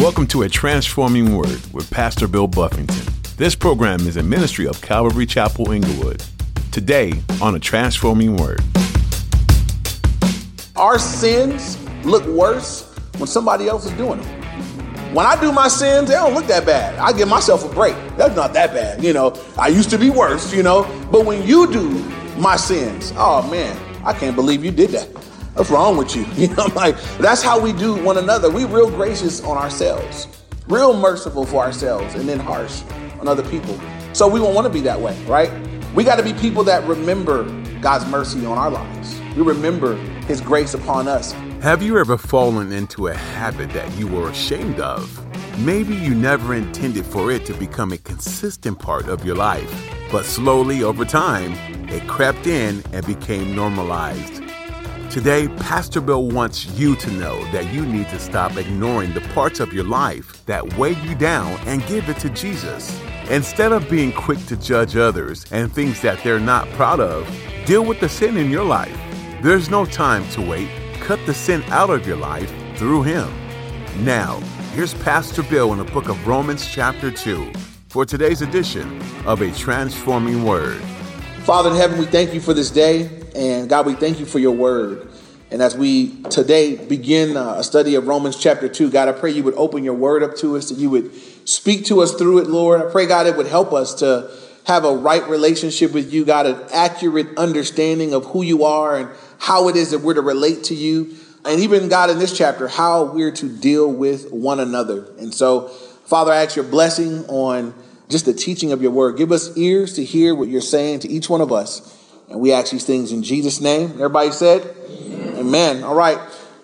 Welcome to A Transforming Word with Pastor Bill Buffington. This program is a ministry of Calvary Chapel Inglewood. Today on A Transforming Word. Our sins look worse when somebody else is doing them. When I do my sins, they don't look that bad. I give myself a break. That's not that bad. You know, I used to be worse, you know. But when you do my sins, oh man, I can't believe you did that. What's wrong with you? You know, I'm like, that's how we do one another. We real gracious on ourselves, real merciful for ourselves, and then harsh on other people. So we won't want to be that way, right? We got to be people that remember God's mercy on our lives. We remember his grace upon us. Have you ever fallen into a habit that you were ashamed of? Maybe you never intended for it to become a consistent part of your life, but slowly over time, it crept in and became normalized. Today, Pastor Bill wants you to know that you need to stop ignoring the parts of your life that weigh you down and give it to Jesus. Instead of being quick to judge others and things that they're not proud of, deal with the sin in your life. There's no time to wait. Cut the sin out of your life through Him. Now, here's Pastor Bill in the book of Romans, chapter 2, for today's edition of A Transforming Word. Father in heaven, we thank you for this day. And God, we thank you for your word. And as we today begin uh, a study of Romans chapter 2, God, I pray you would open your word up to us, that you would speak to us through it, Lord. I pray, God, it would help us to have a right relationship with you, God, an accurate understanding of who you are and how it is that we're to relate to you. And even, God, in this chapter, how we're to deal with one another. And so, Father, I ask your blessing on just the teaching of your word. Give us ears to hear what you're saying to each one of us. And we ask these things in Jesus' name. Everybody said, Amen. Amen. All right.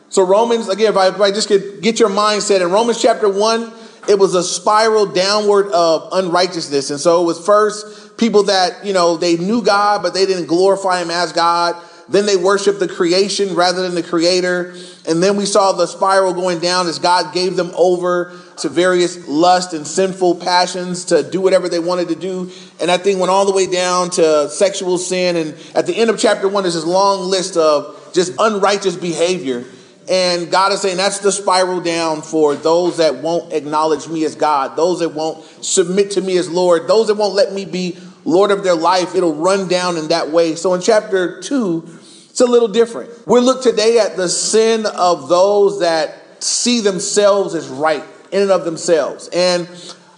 So, Romans, again, if I, if I just could get your mindset, in Romans chapter 1, it was a spiral downward of unrighteousness. And so it was first people that, you know, they knew God, but they didn't glorify him as God. Then they worshiped the creation rather than the creator. And then we saw the spiral going down as God gave them over to various lust and sinful passions to do whatever they wanted to do. And that thing went all the way down to sexual sin. And at the end of chapter one, there's this long list of just unrighteous behavior. And God is saying that's the spiral down for those that won't acknowledge me as God, those that won't submit to me as Lord, those that won't let me be Lord of their life. It'll run down in that way. So in chapter two, it's a little different. We'll look today at the sin of those that see themselves as right in and of themselves. And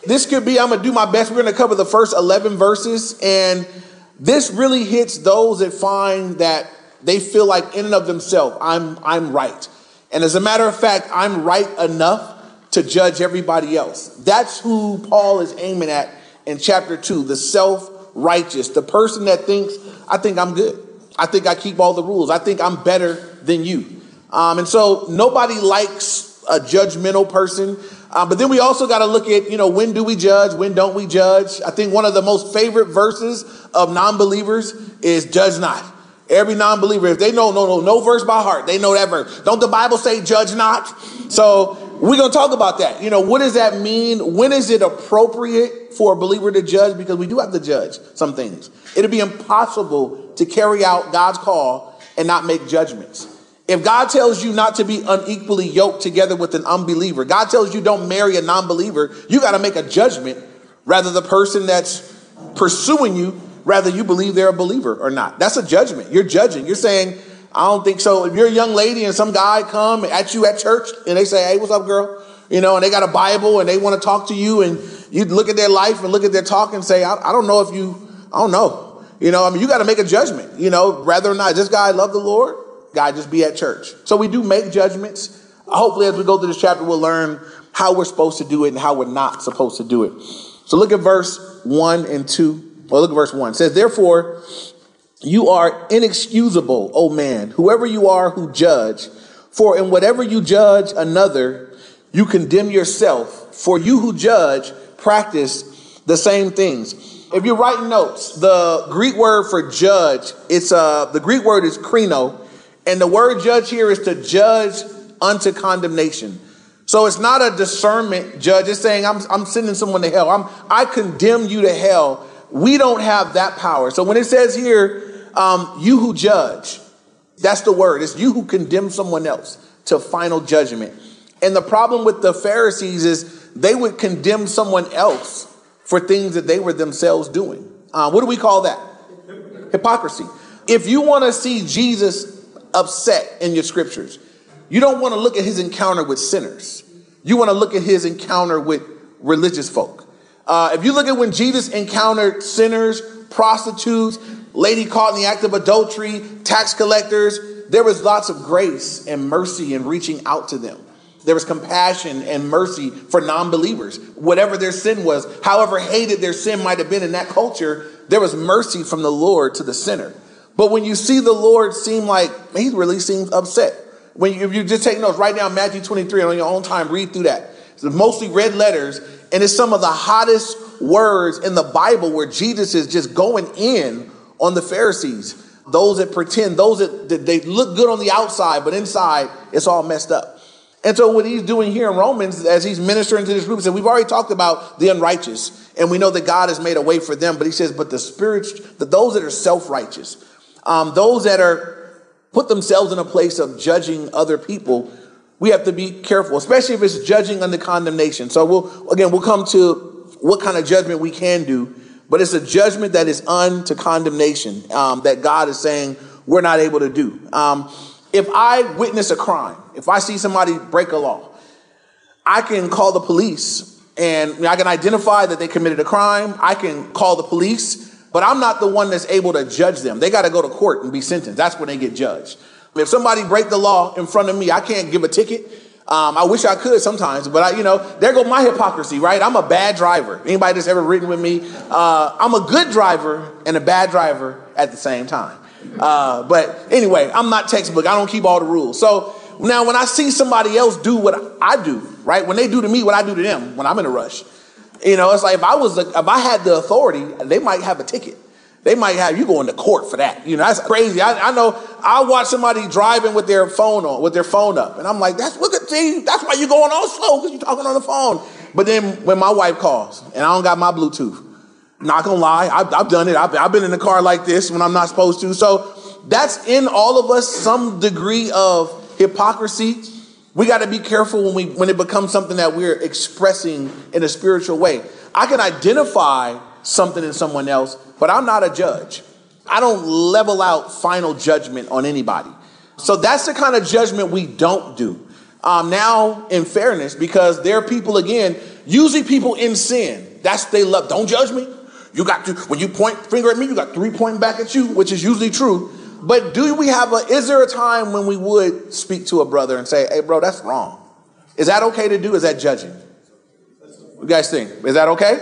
this could be, I'm going to do my best. We're going to cover the first 11 verses. And this really hits those that find that they feel like in and of themselves, I'm, I'm right. And as a matter of fact, I'm right enough to judge everybody else. That's who Paul is aiming at in chapter two, the self righteous, the person that thinks, I think I'm good. I think I keep all the rules. I think I'm better than you. Um, and so nobody likes a judgmental person. Uh, but then we also got to look at, you know, when do we judge? When don't we judge? I think one of the most favorite verses of non believers is judge not. Every non believer, if they know, no, no, no verse by heart, they know that verse. Don't the Bible say judge not? So we're going to talk about that. You know, what does that mean? When is it appropriate for a believer to judge? Because we do have to judge some things. It'd be impossible to carry out God's call and not make judgments. If God tells you not to be unequally yoked together with an unbeliever, God tells you don't marry a non believer, you got to make a judgment rather the person that's pursuing you, rather you believe they're a believer or not. That's a judgment. You're judging. You're saying, I don't think so. If you're a young lady and some guy come at you at church and they say, Hey, what's up, girl? You know, and they got a Bible and they want to talk to you and you look at their life and look at their talk and say, I, I don't know if you, I don't know. You know, I mean, you got to make a judgment, you know, whether or not this guy love the Lord God, just be at church. So we do make judgments. Hopefully, as we go through this chapter, we'll learn how we're supposed to do it and how we're not supposed to do it. So look at verse 1 and 2. Well, look at verse 1. It says, Therefore, you are inexcusable, O man, whoever you are who judge. For in whatever you judge another, you condemn yourself. For you who judge practice the same things. If you're writing notes, the Greek word for judge, it's uh the Greek word is krino, and the word judge here is to judge unto condemnation. So it's not a discernment judge. It's saying, I'm, I'm sending someone to hell. I'm, I condemn you to hell. We don't have that power. So when it says here, um, you who judge, that's the word. It's you who condemn someone else to final judgment. And the problem with the Pharisees is they would condemn someone else for things that they were themselves doing. Uh, what do we call that? Hypocrisy. If you want to see Jesus upset in your scriptures, you don't want to look at his encounter with sinners. You want to look at his encounter with religious folk. Uh, if you look at when Jesus encountered sinners, prostitutes, lady caught in the act of adultery, tax collectors, there was lots of grace and mercy in reaching out to them. There was compassion and mercy for non believers, whatever their sin was, however hated their sin might have been in that culture, there was mercy from the Lord to the sinner. But when you see the Lord seem like he really seems upset, when you, if you just take notes, write down Matthew 23 on your own time, read through that. It's mostly red letters, and it's some of the hottest words in the Bible where Jesus is just going in on the Pharisees. Those that pretend, those that, that they look good on the outside, but inside it's all messed up. And so what he's doing here in Romans, as he's ministering to this group, said, we've already talked about the unrighteous, and we know that God has made a way for them. But he says, but the spirits, that those that are self-righteous, um, those that are put themselves in a place of judging other people, we have to be careful, especially if it's judging under condemnation. So we'll again we'll come to what kind of judgment we can do, but it's a judgment that is unto condemnation um, that God is saying we're not able to do. Um, if I witness a crime, if I see somebody break a law, I can call the police and I can identify that they committed a crime. I can call the police, but I'm not the one that's able to judge them. They got to go to court and be sentenced. That's when they get judged. If somebody break the law in front of me, I can't give a ticket. Um, I wish I could sometimes, but I, you know, there go my hypocrisy, right? I'm a bad driver. Anybody that's ever ridden with me, uh, I'm a good driver and a bad driver at the same time. Uh, but anyway, I'm not textbook. I don't keep all the rules. So now when I see somebody else do what I do, right? When they do to me what I do to them when I'm in a rush, you know, it's like if I was, if I had the authority, they might have a ticket. They might have you going to court for that. You know, that's crazy. I, I know I watch somebody driving with their phone on, with their phone up, and I'm like, that's look at see, that's why you're going all slow because you're talking on the phone. But then when my wife calls and I don't got my Bluetooth, not gonna lie, I've, I've done it. I've, I've been in the car like this when I'm not supposed to. So that's in all of us some degree of hypocrisy. We got to be careful when we when it becomes something that we're expressing in a spiritual way. I can identify something in someone else, but I'm not a judge. I don't level out final judgment on anybody. So that's the kind of judgment we don't do. Um, now, in fairness, because there are people again, usually people in sin. That's they love. Don't judge me. You got to, when you point finger at me, you got three pointing back at you, which is usually true. But do we have a, is there a time when we would speak to a brother and say, hey, bro, that's wrong? Is that okay to do? Is that judging? What you guys think? Is that okay?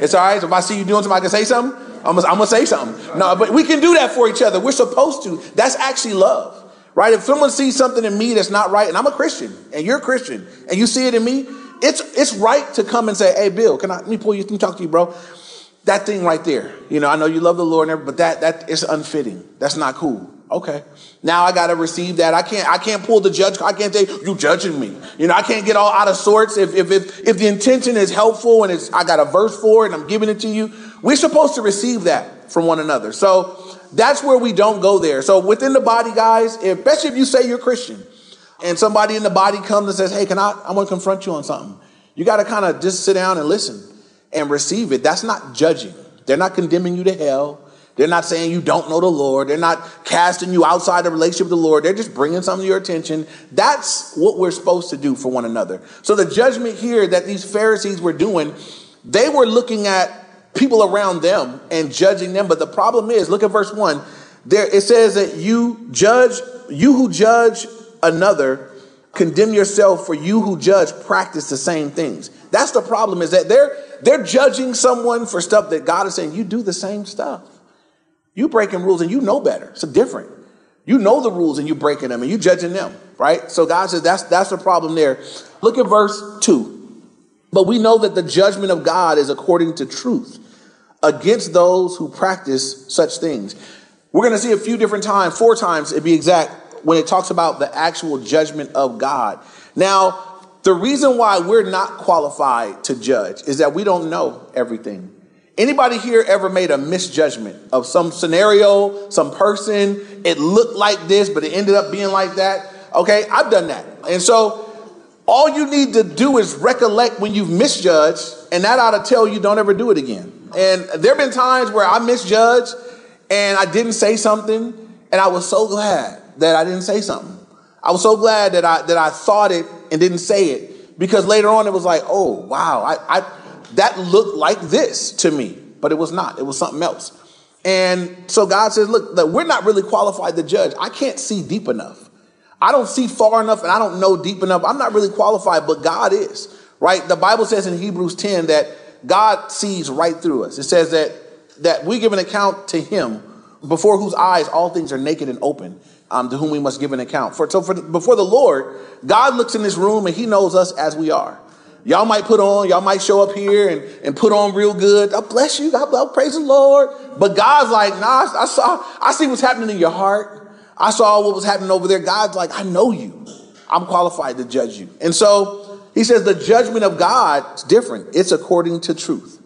It's all right. So If I see you doing something, I can say something. I'm gonna, say something. No, but we can do that for each other. We're supposed to. That's actually love, right? If someone sees something in me that's not right, and I'm a Christian, and you're a Christian, and you see it in me, it's it's right to come and say, "Hey, Bill, can I let me pull you? Let me talk to you, bro." That thing right there. You know, I know you love the Lord, but that that is unfitting. That's not cool. Okay. Now I gotta receive that. I can't I can't pull the judge. I can't say you judging me. You know, I can't get all out of sorts if if if, if the intention is helpful and it's I got a verse for it and I'm giving it to you. We're supposed to receive that from one another. So that's where we don't go there. So within the body, guys, especially if you say you're Christian and somebody in the body comes and says, Hey, can I I want to confront you on something? You gotta kind of just sit down and listen and receive it, that's not judging. They're not condemning you to hell. They're not saying you don't know the Lord. They're not casting you outside the relationship with the Lord. They're just bringing something to your attention. That's what we're supposed to do for one another. So the judgment here that these Pharisees were doing, they were looking at people around them and judging them. But the problem is, look at verse one. There it says that you judge, you who judge another, condemn yourself for you who judge practice the same things. That's the problem is that they're they're judging someone for stuff that God is saying, you do the same stuff. You breaking rules and you know better. It's different. You know the rules and you breaking them and you judging them, right? So God says that's that's the problem there. Look at verse 2. But we know that the judgment of God is according to truth against those who practice such things. We're going to see a few different times, four times to be exact, when it talks about the actual judgment of God. Now, the reason why we're not qualified to judge is that we don't know everything. Anybody here ever made a misjudgment of some scenario, some person? It looked like this, but it ended up being like that. Okay, I've done that. And so All you need to do is recollect when you've misjudged, and that ought to tell you don't ever do it again. And there have been times where I misjudged and I didn't say something, and I was so glad that I didn't say something. I was so glad that I that I thought it and didn't say it because later on it was like, oh wow, I, I that looked like this to me, but it was not. It was something else. And so God says, look, that we're not really qualified to judge. I can't see deep enough. I don't see far enough and I don't know deep enough. I'm not really qualified, but God is, right? The Bible says in Hebrews 10 that God sees right through us. It says that, that we give an account to him before whose eyes all things are naked and open, um, to whom we must give an account. For, so for, before the Lord, God looks in this room and he knows us as we are. Y'all might put on, y'all might show up here and, and put on real good. God bless you. God bless, praise the Lord. But God's like, nah, I saw, I see what's happening in your heart. I saw what was happening over there. God's like, I know you. I'm qualified to judge you. And so he says the judgment of God is different. It's according to truth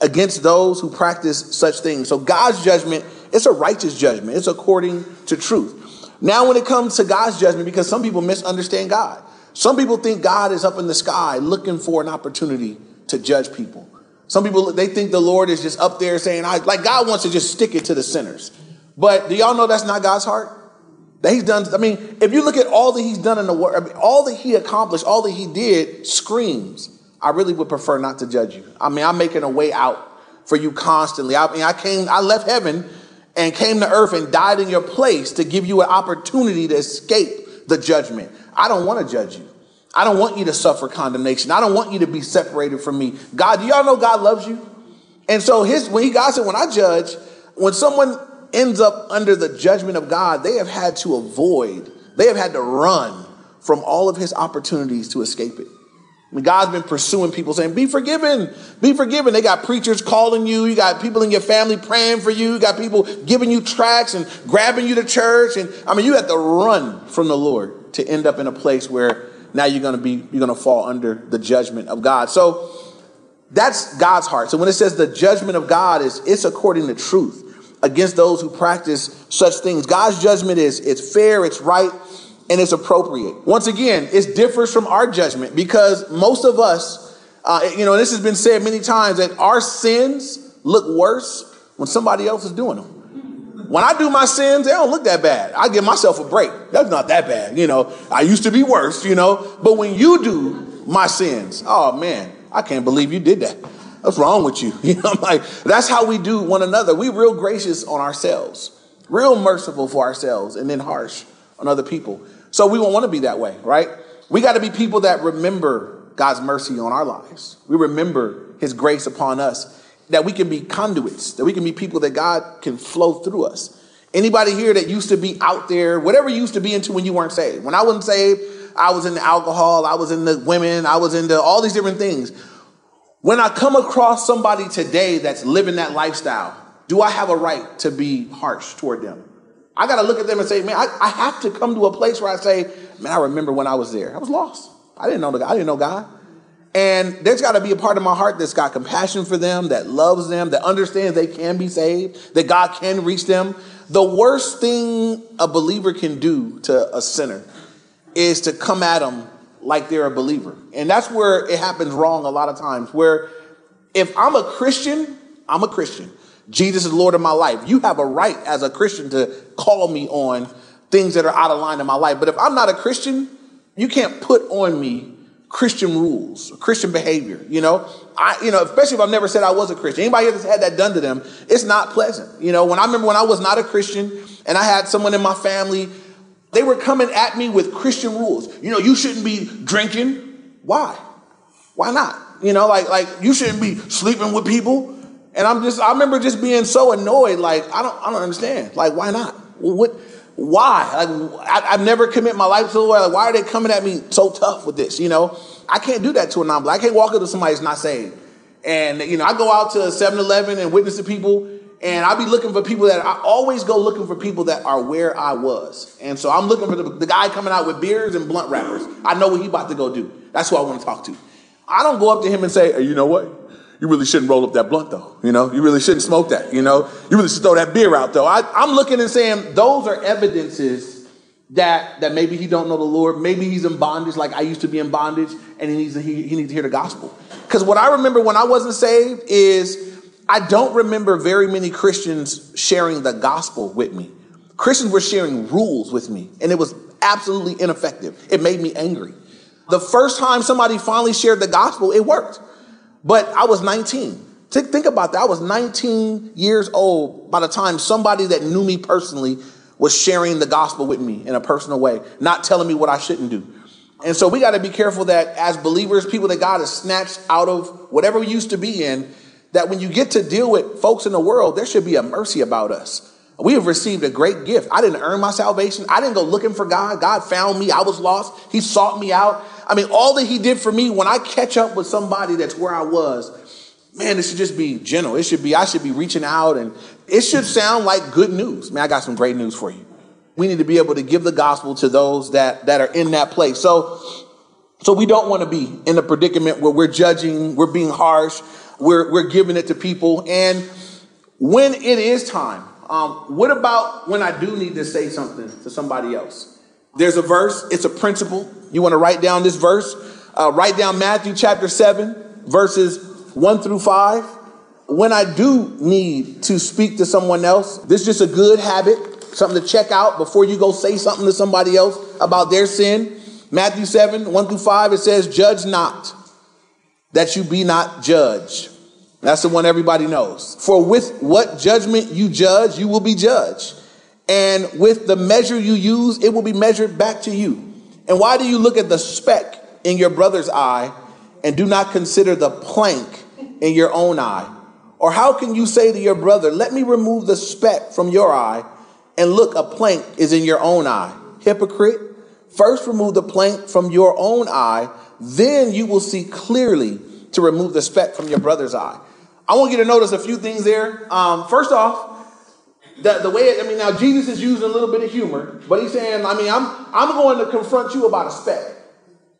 against those who practice such things. So God's judgment, it's a righteous judgment. It's according to truth. Now, when it comes to God's judgment, because some people misunderstand God, some people think God is up in the sky looking for an opportunity to judge people. Some people they think the Lord is just up there saying, I like God wants to just stick it to the sinners. But do y'all know that's not God's heart? That he's done, I mean, if you look at all that he's done in the world, I mean, all that he accomplished, all that he did screams, I really would prefer not to judge you. I mean, I'm making a way out for you constantly. I mean, I came, I left heaven and came to earth and died in your place to give you an opportunity to escape the judgment. I don't want to judge you. I don't want you to suffer condemnation. I don't want you to be separated from me. God, do y'all know God loves you? And so his when he God said, when I judge, when someone ends up under the judgment of God, they have had to avoid, they have had to run from all of his opportunities to escape it. I mean, God's been pursuing people saying, Be forgiven, be forgiven. They got preachers calling you, you got people in your family praying for you, you got people giving you tracts and grabbing you to church. And I mean, you have to run from the Lord to end up in a place where now you're gonna be, you're gonna fall under the judgment of God. So that's God's heart. So when it says the judgment of God is it's according to truth against those who practice such things. God's judgment is it's fair, it's right, and it's appropriate. Once again, it differs from our judgment because most of us, uh, you know, this has been said many times that our sins look worse when somebody else is doing them. When I do my sins, they don't look that bad. I give myself a break. That's not that bad, you know. I used to be worse, you know. But when you do my sins, oh man, I can't believe you did that. What's wrong with you? You know, I'm like, that's how we do one another. We real gracious on ourselves, real merciful for ourselves, and then harsh on other people. So we won't want to be that way, right? We got to be people that remember God's mercy on our lives. We remember his grace upon us, that we can be conduits, that we can be people that God can flow through us. Anybody here that used to be out there, whatever you used to be into when you weren't saved. When I wasn't saved, I was in the alcohol, I was in the women, I was into all these different things. When I come across somebody today that's living that lifestyle, do I have a right to be harsh toward them? I got to look at them and say, man, I, I, have to come to a place where I say, man, I remember when I was there. I was lost. I didn't know the I didn't know God. And there's got to be a part of my heart that's got compassion for them, that loves them, that understands they can be saved, that God can reach them. The worst thing a believer can do to a sinner is to come at them like they're a believer. And that's where it happens wrong a lot of times, where if I'm a Christian, I'm a Christian. Jesus is Lord of my life. You have a right as a Christian to call me on things that are out of line in my life. But if I'm not a Christian, you can't put on me Christian rules, Christian behavior. You know, I, you know, especially if I've never said I was a Christian. Anybody that's had that done to them, it's not pleasant. You know, when I remember when I was not a Christian and I had someone in my family they were coming at me with Christian rules. You know, you shouldn't be drinking. Why? Why not? You know, like like you shouldn't be sleeping with people. And I'm just I remember just being so annoyed. Like I don't I don't understand. Like why not? What? Why? Like I, have never commit my life to the Lord. Like why are they coming at me so tough with this? You know, I can't do that to a non-black. I can't walk up to somebody not saved. And you know, I go out to 7-Eleven and witness to people and I'll be looking for people that I always go looking for people that are where I was. And so I'm looking for the, the guy coming out with beers and blunt wrappers. I know what he about to go do. That's who I want to talk to. I don't go up to him and say, hey, you know what? You really shouldn't roll up that blunt though. You know, you really shouldn't smoke that. You know, you really should throw that beer out though. I, I'm looking and saying those are evidences that that maybe he don't know the Lord, maybe he's in bondage like I used to be in bondage, and he needs to he, he needs to hear the gospel. Because what I remember when I wasn't saved is I don't remember very many Christians sharing the gospel with me. Christians were sharing rules with me, and it was absolutely ineffective. It made me angry. The first time somebody finally shared the gospel, it worked. But I was 19. Think about that. I was 19 years old by the time somebody that knew me personally was sharing the gospel with me in a personal way, not telling me what I shouldn't do. And so we got to be careful that as believers, people that God has snatched out of whatever we used to be in, that when you get to deal with folks in the world, there should be a mercy about us. We have received a great gift. I didn't earn my salvation. I didn't go looking for God. God found me. I was lost. He sought me out. I mean, all that He did for me, when I catch up with somebody that's where I was, man, it should just be gentle. It should be, I should be reaching out and it should sound like good news. Man, I got some great news for you. We need to be able to give the gospel to those that, that are in that place. So, so we don't want to be in a predicament where we're judging, we're being harsh, we're, we're giving it to people. And when it is time, um, what about when I do need to say something to somebody else? There's a verse, it's a principle. You want to write down this verse? Uh, write down Matthew chapter 7, verses 1 through 5. When I do need to speak to someone else, this is just a good habit, something to check out before you go say something to somebody else about their sin. Matthew 7, 1 through 5, it says, Judge not, that you be not judged. That's the one everybody knows. For with what judgment you judge, you will be judged. And with the measure you use, it will be measured back to you. And why do you look at the speck in your brother's eye and do not consider the plank in your own eye? Or how can you say to your brother, Let me remove the speck from your eye, and look, a plank is in your own eye? Hypocrite, first remove the plank from your own eye, then you will see clearly to remove the speck from your brother's eye. I want you to notice a few things there. Um, first off, the, the way, I mean, now Jesus is using a little bit of humor, but he's saying, I mean, I'm, I'm going to confront you about a speck.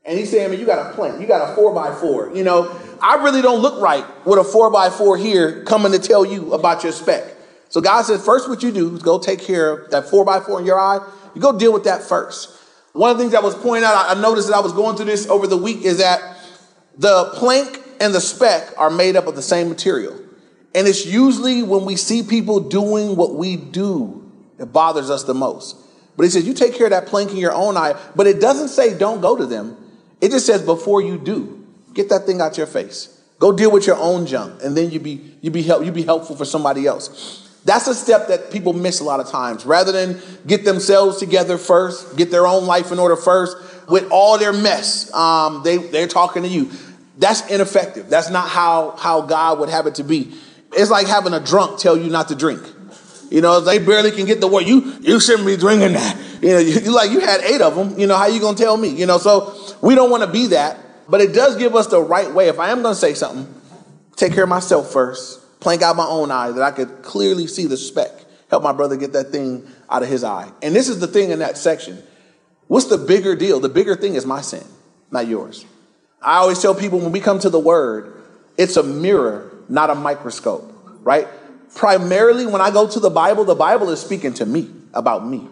And he's saying, I mean, you got a plank, you got a four by four. You know, I really don't look right with a four by four here coming to tell you about your speck. So God says, first what you do is go take care of that four by four in your eye. You go deal with that first. One of the things that was pointed out, I noticed that I was going through this over the week, is that the plank and the speck are made up of the same material. And it's usually when we see people doing what we do, it bothers us the most. But he says, you take care of that plank in your own eye, but it doesn't say don't go to them. It just says before you do, get that thing out your face. Go deal with your own junk, and then you be you be help you be helpful for somebody else. That's a step that people miss a lot of times. Rather than get themselves together first, get their own life in order first, with all their mess, um, they they're talking to you. That's ineffective. That's not how, how God would have it to be. It's like having a drunk tell you not to drink. You know, they barely can get the word. You you shouldn't be drinking that. You know, you, like you had eight of them. You know, how you gonna tell me? You know, so we don't want to be that. But it does give us the right way. If I am gonna say something, take care of myself first. Plank out my own eye that I could clearly see the speck. Help my brother get that thing out of his eye. And this is the thing in that section. What's the bigger deal? The bigger thing is my sin, not yours. I always tell people when we come to the word, it's a mirror, not a microscope, right? Primarily, when I go to the Bible, the Bible is speaking to me about me.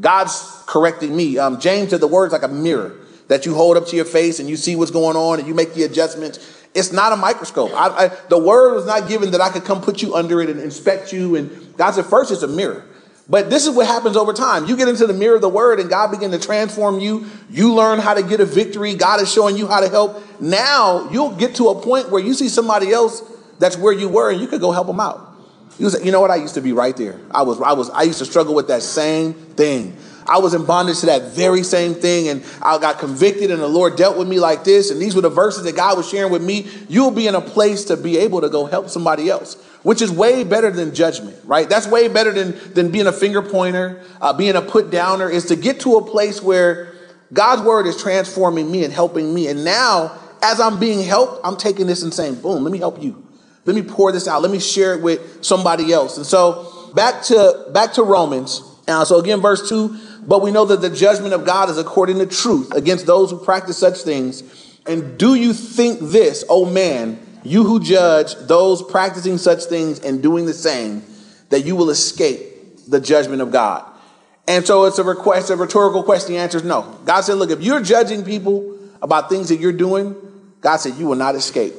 God's correcting me. Um, James said the word's like a mirror that you hold up to your face and you see what's going on and you make the adjustments. It's not a microscope. I, I, the word was not given that I could come put you under it and inspect you. And God said, first, it's a mirror. But this is what happens over time. You get into the mirror of the word and God begin to transform you. You learn how to get a victory. God is showing you how to help. Now you'll get to a point where you see somebody else that's where you were and you could go help them out. You you know what? I used to be right there. I was, I was, I used to struggle with that same thing. I was in bondage to that very same thing, and I got convicted, and the Lord dealt with me like this. And these were the verses that God was sharing with me. You'll be in a place to be able to go help somebody else which is way better than judgment, right? That's way better than, than being a finger pointer, uh, being a put downer, is to get to a place where God's word is transforming me and helping me. And now, as I'm being helped, I'm taking this and saying, boom, let me help you. Let me pour this out. Let me share it with somebody else. And so back to back to Romans. Uh, so again, verse two. But we know that the judgment of God is according to truth against those who practice such things. And do you think this, oh man, you who judge those practicing such things and doing the same, that you will escape the judgment of God. And so it's a request, a rhetorical question. The answer is no. God said, look, if you're judging people about things that you're doing, God said, you will not escape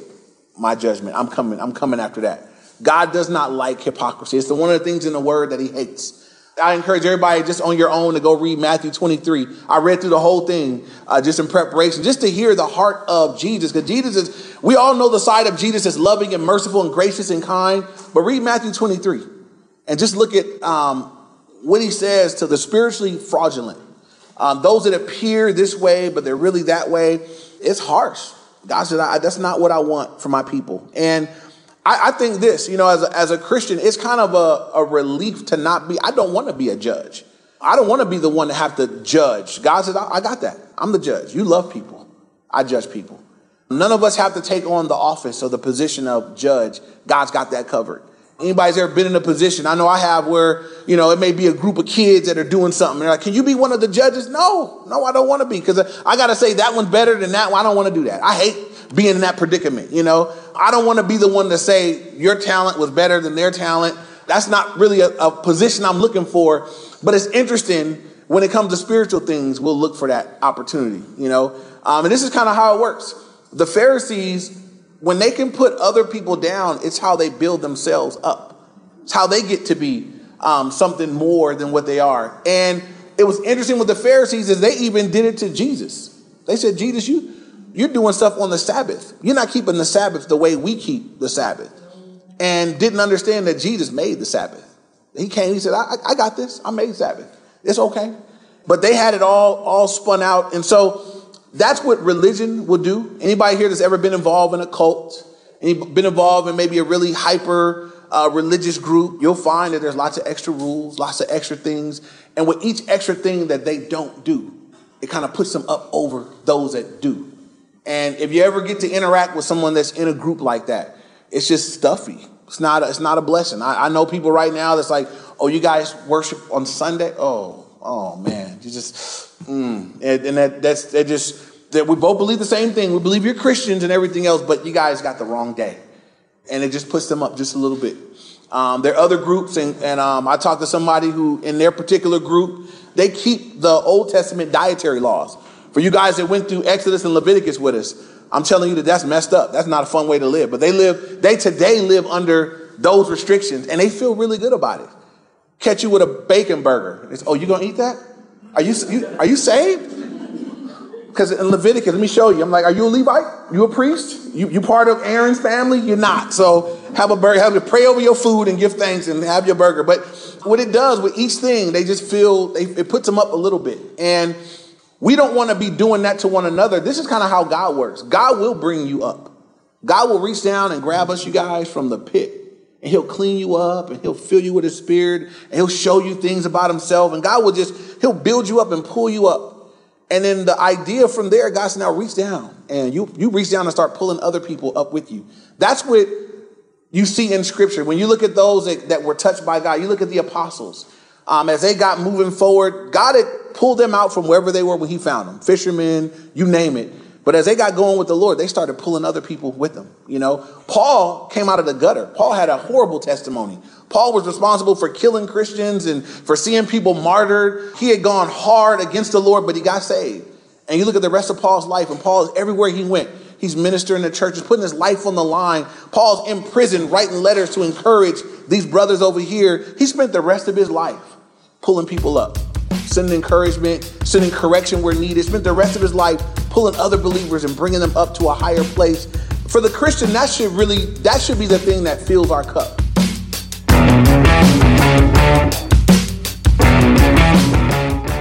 my judgment. I'm coming, I'm coming after that. God does not like hypocrisy. It's the one of the things in the word that he hates. I encourage everybody just on your own to go read Matthew 23. I read through the whole thing uh, just in preparation, just to hear the heart of Jesus. Because Jesus is, we all know the side of Jesus is loving and merciful and gracious and kind. But read Matthew 23 and just look at um, what he says to the spiritually fraudulent. Um, those that appear this way, but they're really that way. It's harsh. God said, that's not what I want for my people. And I, I think this, you know, as a, as a Christian, it's kind of a, a relief to not be, I don't want to be a judge. I don't want to be the one to have to judge. God says, I, I got that. I'm the judge. You love people. I judge people. None of us have to take on the office or the position of judge. God's got that covered. Anybody's ever been in a position, I know I have, where, you know, it may be a group of kids that are doing something. They're like, can you be one of the judges? No, no, I don't want to be because I got to say that one's better than that one. I don't want to do that. I hate being in that predicament. You know, I don't want to be the one to say your talent was better than their talent. That's not really a, a position I'm looking for. But it's interesting when it comes to spiritual things, we'll look for that opportunity, you know. Um, and this is kind of how it works. The Pharisees, when they can put other people down, it's how they build themselves up. It's how they get to be um, something more than what they are. And it was interesting with the Pharisees is they even did it to Jesus. They said, Jesus, you you're doing stuff on the Sabbath. You're not keeping the Sabbath the way we keep the Sabbath. And didn't understand that Jesus made the Sabbath. He came, he said, I, I got this. I made Sabbath. It's okay. But they had it all, all spun out. And so that's what religion will do. Anybody here that's ever been involved in a cult, been involved in maybe a really hyper uh, religious group, you'll find that there's lots of extra rules, lots of extra things. And with each extra thing that they don't do, it kind of puts them up over those that do. And if you ever get to interact with someone that's in a group like that, it's just stuffy. It's not a, it's not a blessing. I, I know people right now that's like, oh, you guys worship on Sunday? Oh, oh man, you just, mm. and, and that that's that just that we both believe the same thing. We believe you're Christians and everything else, but you guys got the wrong day, and it just puts them up just a little bit. Um, there are other groups, and, and um, I talked to somebody who, in their particular group, they keep the Old Testament dietary laws. For you guys that went through Exodus and Leviticus with us, I'm telling you that that's messed up. That's not a fun way to live. But they live, they today live under those restrictions and they feel really good about it. Catch you with a bacon burger. It's, oh, you gonna eat that? Are you, you are you saved? Because in Leviticus, let me show you. I'm like, are you a Levite? You a priest? You you part of Aaron's family? You're not. So have a burger. Have to pray over your food and give thanks and have your burger. But what it does with each thing, they just feel they, it puts them up a little bit and we don't want to be doing that to one another. This is kind of how God works. God will bring you up. God will reach down and grab us, you guys, from the pit. And he'll clean you up and he'll fill you with his spirit and he'll show you things about himself. And God will just, he'll build you up and pull you up. And then the idea from there, God said, now reach down. And you, you reach down and start pulling other people up with you. That's what you see in scripture. When you look at those that, that were touched by God, you look at the apostles um, as they got moving forward, God had pulled them out from wherever they were when He found them, fishermen, you name it. But as they got going with the Lord, they started pulling other people with them. You know, Paul came out of the gutter. Paul had a horrible testimony. Paul was responsible for killing Christians and for seeing people martyred. He had gone hard against the Lord, but he got saved. And you look at the rest of Paul's life, and Paul is everywhere he went. He's ministering to churches, putting his life on the line. Paul's in prison, writing letters to encourage these brothers over here. He spent the rest of his life pulling people up, sending encouragement, sending correction where needed, spent the rest of his life pulling other believers and bringing them up to a higher place. For the Christian, that should really, that should be the thing that fills our cup.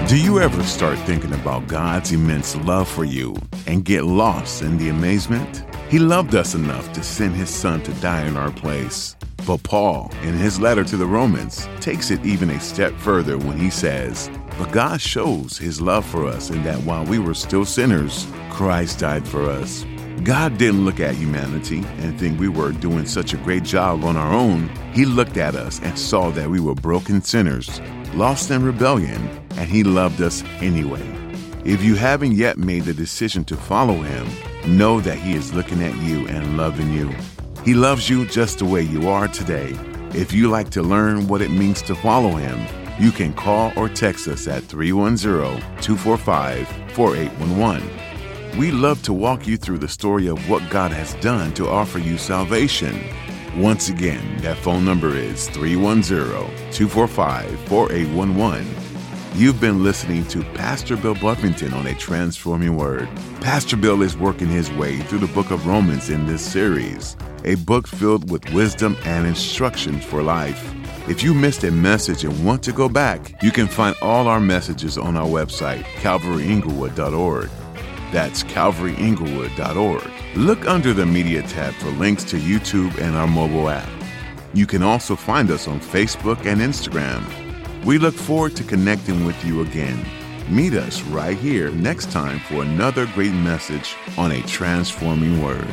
Do you ever start thinking about God's immense love for you and get lost in the amazement? He loved us enough to send his son to die in our place. But Paul, in his letter to the Romans, takes it even a step further when he says, But God shows his love for us in that while we were still sinners, Christ died for us. God didn't look at humanity and think we were doing such a great job on our own. He looked at us and saw that we were broken sinners, lost in rebellion, and He loved us anyway. If you haven't yet made the decision to follow Him, know that He is looking at you and loving you. He loves you just the way you are today. If you like to learn what it means to follow him, You can call or text us at 310 245 4811. We love to walk you through the story of what God has done to offer you salvation. Once again, that phone number is 310 245 4811. You've been listening to Pastor Bill Buffington on A Transforming Word. Pastor Bill is working his way through the book of Romans in this series, a book filled with wisdom and instructions for life. If you missed a message and want to go back, you can find all our messages on our website, calvaryinglewood.org. That's calvaryinglewood.org. Look under the media tab for links to YouTube and our mobile app. You can also find us on Facebook and Instagram. We look forward to connecting with you again. Meet us right here next time for another great message on a transforming word.